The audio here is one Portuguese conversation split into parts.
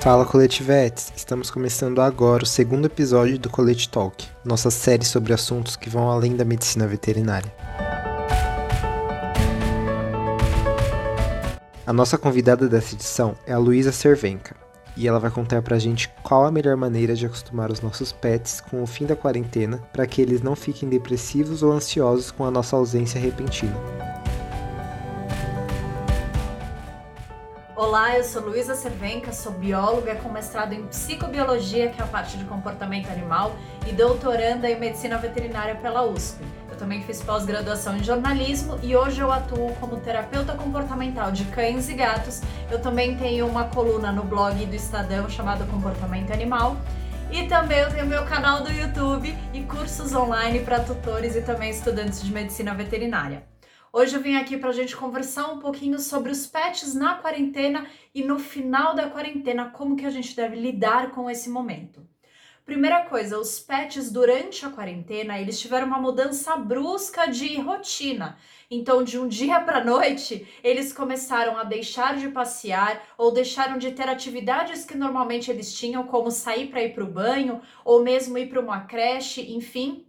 Fala Coletivetes! Estamos começando agora o segundo episódio do Colete Talk, nossa série sobre assuntos que vão além da medicina veterinária. A nossa convidada dessa edição é a Luísa Cervenca, e ela vai contar pra gente qual a melhor maneira de acostumar os nossos pets com o fim da quarentena para que eles não fiquem depressivos ou ansiosos com a nossa ausência repentina. Olá, eu sou Luísa Cervenca, sou bióloga com mestrado em psicobiologia, que é a parte de comportamento animal, e doutoranda em medicina veterinária pela USP. Eu também fiz pós-graduação em jornalismo e hoje eu atuo como terapeuta comportamental de cães e gatos. Eu também tenho uma coluna no blog do Estadão chamado Comportamento Animal. E também eu tenho meu canal do YouTube e cursos online para tutores e também estudantes de medicina veterinária. Hoje eu vim aqui para a gente conversar um pouquinho sobre os pets na quarentena e no final da quarentena, como que a gente deve lidar com esse momento. Primeira coisa, os pets durante a quarentena, eles tiveram uma mudança brusca de rotina. Então, de um dia para noite, eles começaram a deixar de passear ou deixaram de ter atividades que normalmente eles tinham, como sair para ir para o banho ou mesmo ir para uma creche, enfim,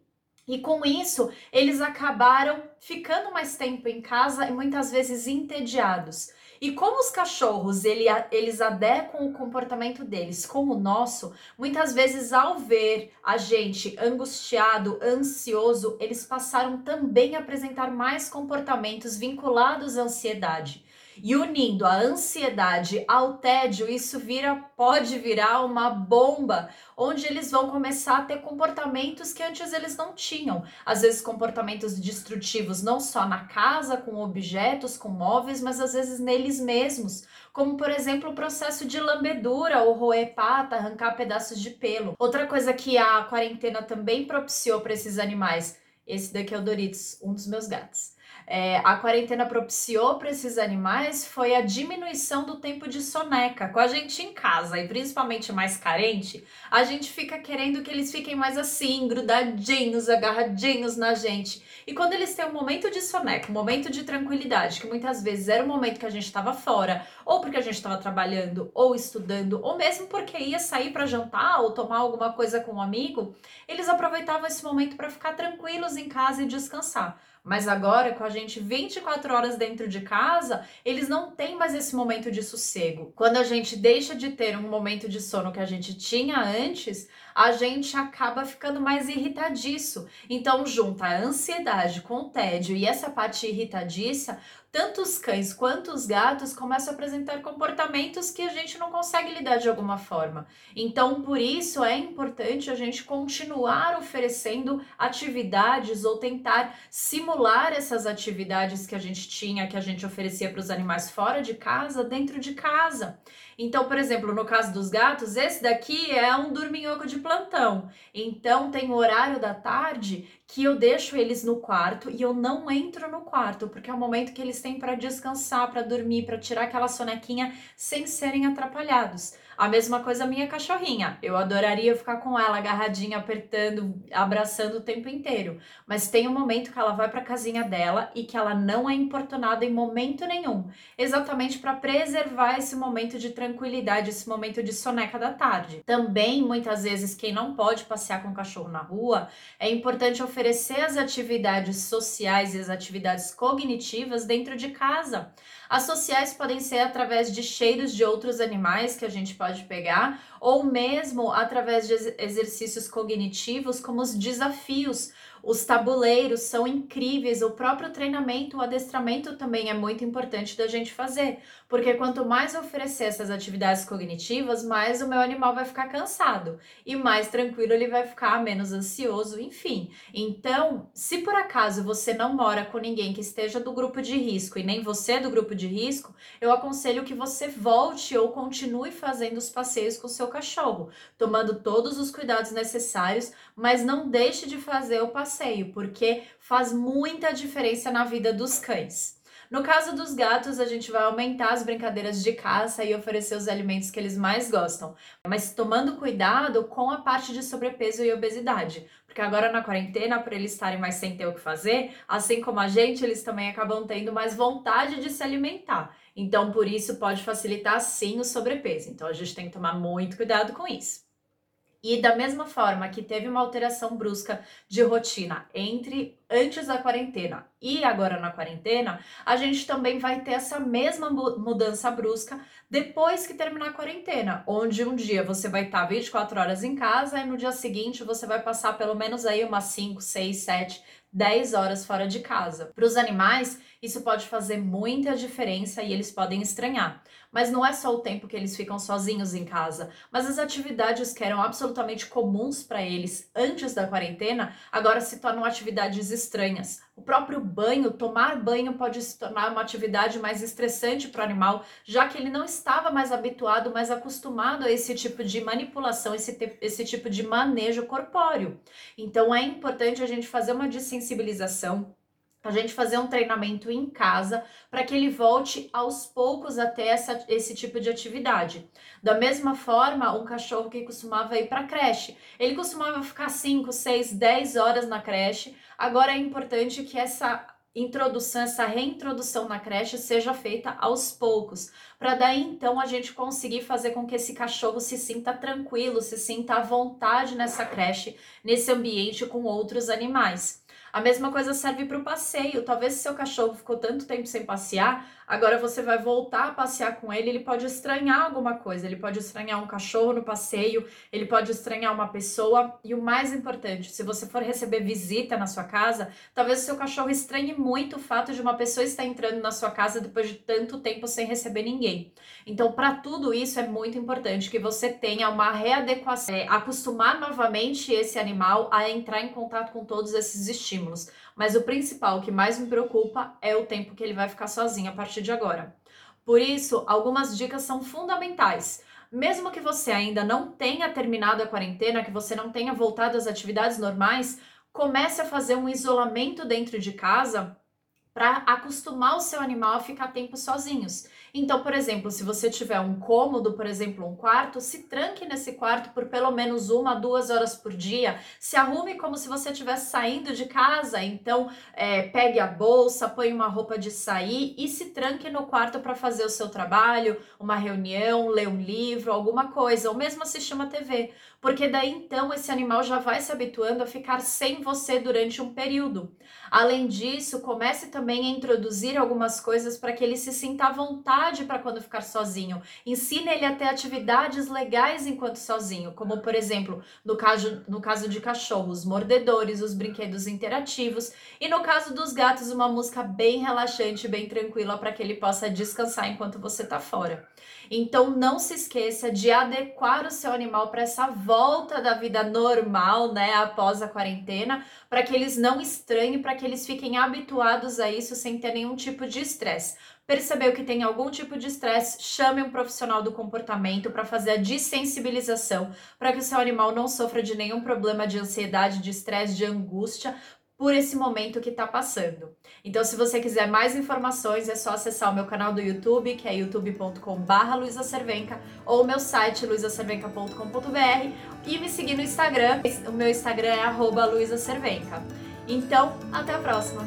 e com isso, eles acabaram ficando mais tempo em casa e muitas vezes entediados. E como os cachorros, ele, eles adequam o comportamento deles com o nosso, muitas vezes ao ver a gente angustiado, ansioso, eles passaram também a apresentar mais comportamentos vinculados à ansiedade. E unindo a ansiedade ao tédio, isso vira pode virar uma bomba, onde eles vão começar a ter comportamentos que antes eles não tinham. Às vezes comportamentos destrutivos não só na casa, com objetos, com móveis, mas às vezes neles mesmos, como por exemplo o processo de lambedura ou roer pata, arrancar pedaços de pelo. Outra coisa que a quarentena também propiciou para esses animais, esse daqui é o Doritos, um dos meus gatos é, a quarentena propiciou para esses animais foi a diminuição do tempo de soneca. Com a gente em casa e principalmente mais carente, a gente fica querendo que eles fiquem mais assim, grudadinhos, agarradinhos na gente. E quando eles têm um momento de soneca, um momento de tranquilidade, que muitas vezes era o momento que a gente estava fora, ou porque a gente estava trabalhando, ou estudando, ou mesmo porque ia sair para jantar ou tomar alguma coisa com um amigo, eles aproveitavam esse momento para ficar tranquilos em casa e descansar. Mas agora, com a gente 24 horas dentro de casa, eles não têm mais esse momento de sossego. Quando a gente deixa de ter um momento de sono que a gente tinha antes, a gente acaba ficando mais irritadiço. Então, junta a ansiedade com o tédio e essa parte irritadiça, tanto os cães quanto os gatos começam a apresentar comportamentos que a gente não consegue lidar de alguma forma. Então, por isso é importante a gente continuar oferecendo atividades ou tentar simular essas atividades que a gente tinha, que a gente oferecia para os animais fora de casa, dentro de casa. Então, por exemplo, no caso dos gatos, esse daqui é um dorminhoco de plantão. Então, tem o horário da tarde que eu deixo eles no quarto e eu não entro no quarto, porque é o momento que eles têm para descansar, para dormir, para tirar aquela sonequinha sem serem atrapalhados. A mesma coisa minha cachorrinha. Eu adoraria ficar com ela agarradinha, apertando, abraçando o tempo inteiro. Mas tem um momento que ela vai para a casinha dela e que ela não é importunada em momento nenhum, exatamente para preservar esse momento de tranquilidade, esse momento de soneca da tarde. Também muitas vezes quem não pode passear com o cachorro na rua, é importante oferecer as atividades sociais e as atividades cognitivas dentro de casa. As sociais podem ser através de cheiros de outros animais que a gente pode pegar, ou mesmo através de exercícios cognitivos, como os desafios, os tabuleiros são incríveis, o próprio treinamento, o adestramento também é muito importante da gente fazer, porque quanto mais oferecer essas atividades cognitivas, mais o meu animal vai ficar cansado e mais tranquilo ele vai ficar, menos ansioso, enfim. Então, se por acaso você não mora com ninguém que esteja do grupo de risco e nem você é do grupo de risco, eu aconselho que você volte ou continue fazendo os passeios com seu cachorro, tomando todos os cuidados necessários, mas não deixe de fazer o passeio, porque faz muita diferença na vida dos cães. No caso dos gatos, a gente vai aumentar as brincadeiras de caça e oferecer os alimentos que eles mais gostam, mas tomando cuidado com a parte de sobrepeso e obesidade, Porque agora na quarentena, por eles estarem mais sem ter o que fazer, assim como a gente, eles também acabam tendo mais vontade de se alimentar. Então, por isso, pode facilitar sim o sobrepeso. Então, a gente tem que tomar muito cuidado com isso. E da mesma forma que teve uma alteração brusca de rotina entre antes da quarentena e agora na quarentena, a gente também vai ter essa mesma mudança brusca depois que terminar a quarentena, onde um dia você vai estar 24 horas em casa e no dia seguinte você vai passar pelo menos aí umas 5, 6, 7, 10 horas fora de casa. Para os animais, isso pode fazer muita diferença e eles podem estranhar. Mas não é só o tempo que eles ficam sozinhos em casa, mas as atividades que eram absolutamente comuns para eles antes da quarentena agora se tornam atividades estranhas. O próprio banho, tomar banho pode se tornar uma atividade mais estressante para o animal, já que ele não estava mais habituado, mais acostumado a esse tipo de manipulação, esse, esse tipo de manejo corpóreo. Então é importante a gente fazer uma desensibilização a gente fazer um treinamento em casa para que ele volte aos poucos até essa, esse tipo de atividade. Da mesma forma, um cachorro que costumava ir para creche, ele costumava ficar 5, 6, 10 horas na creche. Agora é importante que essa introdução, essa reintrodução na creche seja feita aos poucos, para daí então a gente conseguir fazer com que esse cachorro se sinta tranquilo, se sinta à vontade nessa creche, nesse ambiente com outros animais. A mesma coisa serve para o passeio. Talvez se seu cachorro ficou tanto tempo sem passear, Agora você vai voltar a passear com ele, ele pode estranhar alguma coisa, ele pode estranhar um cachorro no passeio, ele pode estranhar uma pessoa e o mais importante, se você for receber visita na sua casa, talvez o seu cachorro estranhe muito o fato de uma pessoa estar entrando na sua casa depois de tanto tempo sem receber ninguém. Então, para tudo isso é muito importante que você tenha uma readequação, é, acostumar novamente esse animal a entrar em contato com todos esses estímulos. Mas o principal, que mais me preocupa, é o tempo que ele vai ficar sozinho a partir de agora. Por isso, algumas dicas são fundamentais. Mesmo que você ainda não tenha terminado a quarentena, que você não tenha voltado às atividades normais, comece a fazer um isolamento dentro de casa para acostumar o seu animal a ficar tempo sozinhos. Então, por exemplo, se você tiver um cômodo, por exemplo, um quarto, se tranque nesse quarto por pelo menos uma, duas horas por dia. Se arrume como se você estivesse saindo de casa. Então, é, pegue a bolsa, põe uma roupa de sair e se tranque no quarto para fazer o seu trabalho, uma reunião, ler um livro, alguma coisa, ou mesmo assistir uma TV. Porque daí então esse animal já vai se habituando a ficar sem você durante um período. Além disso, comece também a introduzir algumas coisas para que ele se sinta à vontade para quando ficar sozinho. Ensine ele a ter atividades legais enquanto sozinho, como por exemplo, no caso, no caso de cachorros, mordedores, os brinquedos interativos, e no caso dos gatos, uma música bem relaxante, bem tranquila para que ele possa descansar enquanto você está fora. Então não se esqueça de adequar o seu animal para essa volta da vida normal, né, após a quarentena, para que eles não estranhem, para que eles fiquem habituados a isso sem ter nenhum tipo de estresse. Percebeu que tem algum tipo de estresse, chame um profissional do comportamento para fazer a desensibilização, para que o seu animal não sofra de nenhum problema de ansiedade, de estresse, de angústia, por esse momento que está passando. Então, se você quiser mais informações, é só acessar o meu canal do YouTube, que é youtube.com.br luisacervenca, ou o meu site luisacervenca.com.br e me seguir no Instagram. O meu Instagram é luisacervenca. Então, até a próxima!